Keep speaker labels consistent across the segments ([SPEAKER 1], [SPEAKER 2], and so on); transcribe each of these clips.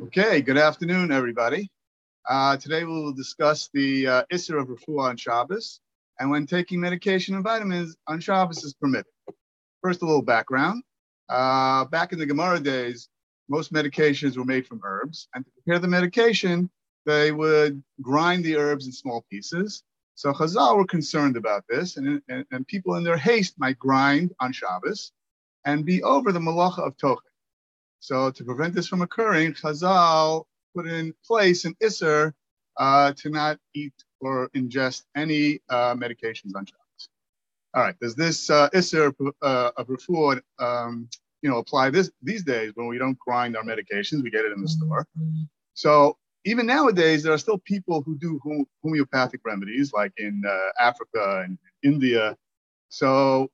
[SPEAKER 1] Okay, good afternoon, everybody. Uh, today we will discuss the uh, Isser of Refuah on Shabbos, and when taking medication and vitamins on Shabbos is permitted. First, a little background. Uh, back in the Gemara days, most medications were made from herbs, and to prepare the medication, they would grind the herbs in small pieces. So Chazal were concerned about this, and, and, and people in their haste might grind on Shabbos and be over the malacha of Tochen. So to prevent this from occurring, Chazal put in place an Isser uh, to not eat or ingest any uh, medications on Shabbos. All right, does this uh, Isser uh, of refuah, um, you know, apply this these days when we don't grind our medications, we get it in the store. So even nowadays, there are still people who do homeopathic remedies, like in uh, Africa and India. So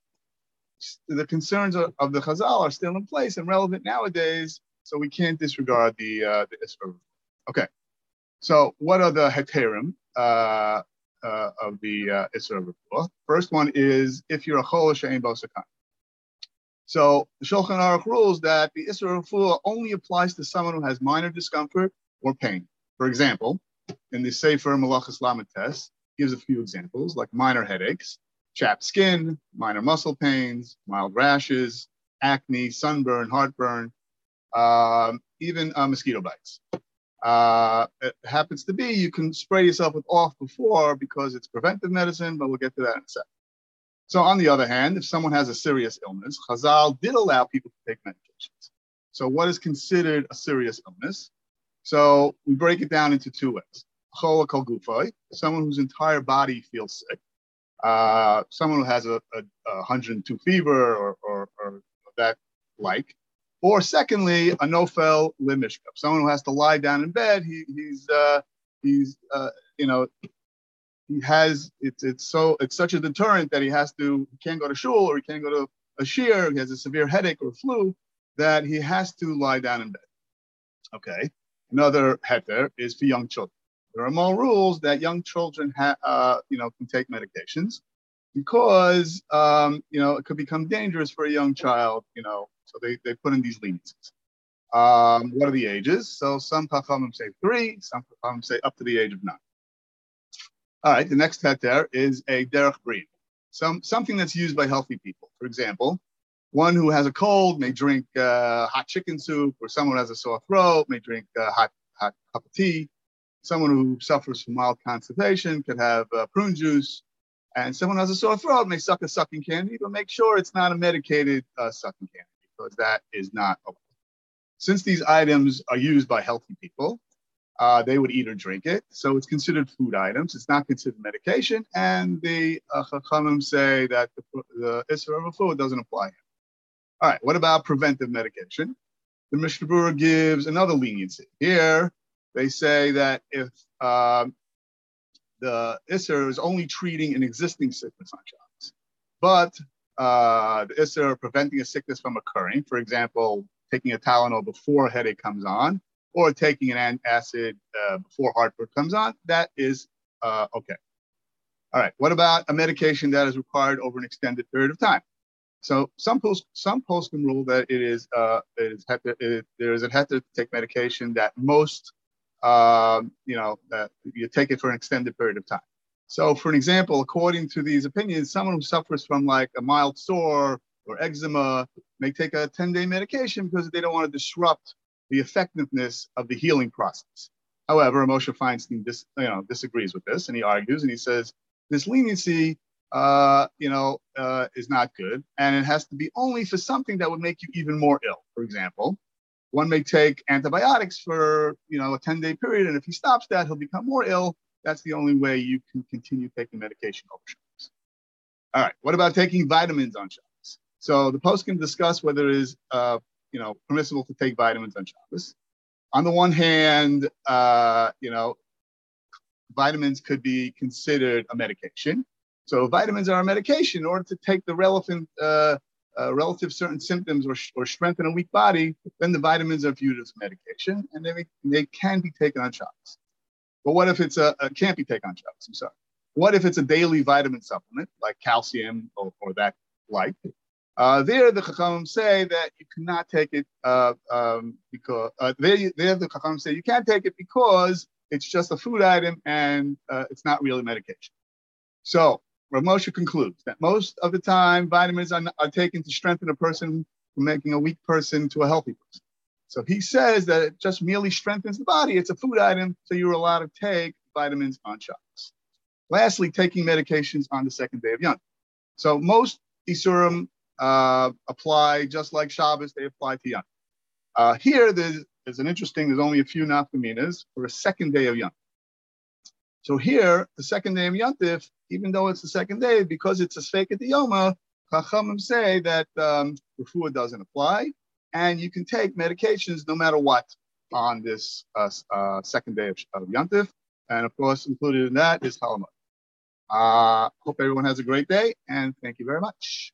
[SPEAKER 1] the concerns of, of, the Chazal are still in place and relevant nowadays. So we can't disregard the uh, the. Okay. So what are the heterim uh, uh, of the uh, Isra First one is if you're a chol she'en bosakan. So the Shulchan Aruch rules that the Isra only applies to someone who has minor discomfort or pain. For example, in the Sefer Malachas Lamed Tes, gives a few examples like minor headaches, chapped skin, minor muscle pains, mild rashes, acne, sunburn, heartburn, um, even uh, mosquito bites. Uh, it happens to be you can spray yourself with off before because it's preventive medicine, but we'll get to that in a second. So on the other hand, if someone has a serious illness, Chazal did allow people to take medications. So what is considered a serious illness? So we break it down into two ways. Someone whose entire body feels sick. Uh, someone who has a, a, a 102 fever or, or, or, that like. Or secondly, a nofel lemishkav, someone who has to lie down in bed. He, he's, uh, he's uh, you know, he has, it's, it's so, it's such a deterrent that he has to, he can't go to shul or he can't go to a shiur, he has a severe headache or flu, that he has to lie down in bed. Okay. Another heter is for young children. There are more rules that young children ha- uh, you know, can take medications because um, you know it could become dangerous for a young child. You know, so they, they put in these leniencies. Um, what are the ages? So some Chachamim say three, some Chachamim say up to the age of nine. All right, the next heter is a derech breed, some something that's used by healthy people. For example, one who has a cold may drink uh, hot chicken soup, or someone who has a sore throat may drink uh, hot, hot cup of tea. Someone who suffers from mild constipation could have uh, prune juice. And someone who has a sore throat may suck a sucking candy, but make sure it's not a medicated uh, sucking candy because that is not allowed. Since these items are used by healthy people, uh, they would eat or drink it. So it's considered food items. It's not considered medication. And the uh, Chachamim say that the, the Isra of a food doesn't apply here. All right, what about preventive medication? The Mishnah Berurah gives another leniency. Here, they say that if um, the Isser is only treating an existing sickness on Shabbos, but uh, the Isser preventing a sickness from occurring, for example, taking a Tylenol before a headache comes on, or taking an acid uh, before heartburn comes on, that is uh, okay. All right, what about a medication that is required over an extended period of time? So some post some poskim rule that it is uh, it is heter, it, there is a heter to take medication that most um, you know you take it for an extended period of time. So for an example, according to these opinions, someone who suffers from like a mild sore or eczema may take a 10-day medication because they don't want to disrupt the effectiveness of the healing process. However, Moshe Feinstein dis, you know, disagrees with this and he argues and he says this leniency uh, you know, uh, is not good. And it has to be only for something that would make you even more ill. For example, one may take antibiotics for, you know, a 10 day period. And if he stops that, he'll become more ill. That's the only way you can continue taking medication over Shabbos. All right. What about taking vitamins on Shabbos? So the poskim discuss whether it is, uh, you know, permissible to take vitamins on Shabbos. On the one hand, uh, you know, vitamins could be considered a medication. So vitamins are a medication in order to take the relevant, uh, uh, relative certain symptoms or, or strengthen a weak body, then the vitamins are viewed as medication and they, they can be taken on shots. But what if it's a, a can't be taken on shots? I'm sorry. What if it's a daily vitamin supplement like calcium or, or that like? Uh, there, the Chachamim say that you cannot take it uh, um, because uh, there, there the Chachamim say you can't take it because it's just a food item and uh, it's not really medication. So Rav Moshe concludes that most of the time vitamins are, are taken to strengthen a person from making a weak person to a healthy person. So he says that it just merely strengthens the body. It's a food item, so you're allowed to take vitamins on Shabbos. Lastly, taking medications on the second day of Yom. So most Isurim uh, apply just like Shabbos, they apply to Yom. Uh, here, there's, there's an interesting, there's only a few nafkaminas for a second day of Yom. So here, the second day of Yantif, even though it's the second day, because it's a Sfeika D'Yoma, Chachamim say that um, Refuah doesn't apply, and you can take medications no matter what on this uh, uh, second day of, of Yantif. And of course, included in that is Chol Hamoed. Uh, hope everyone has a great day, and thank you very much.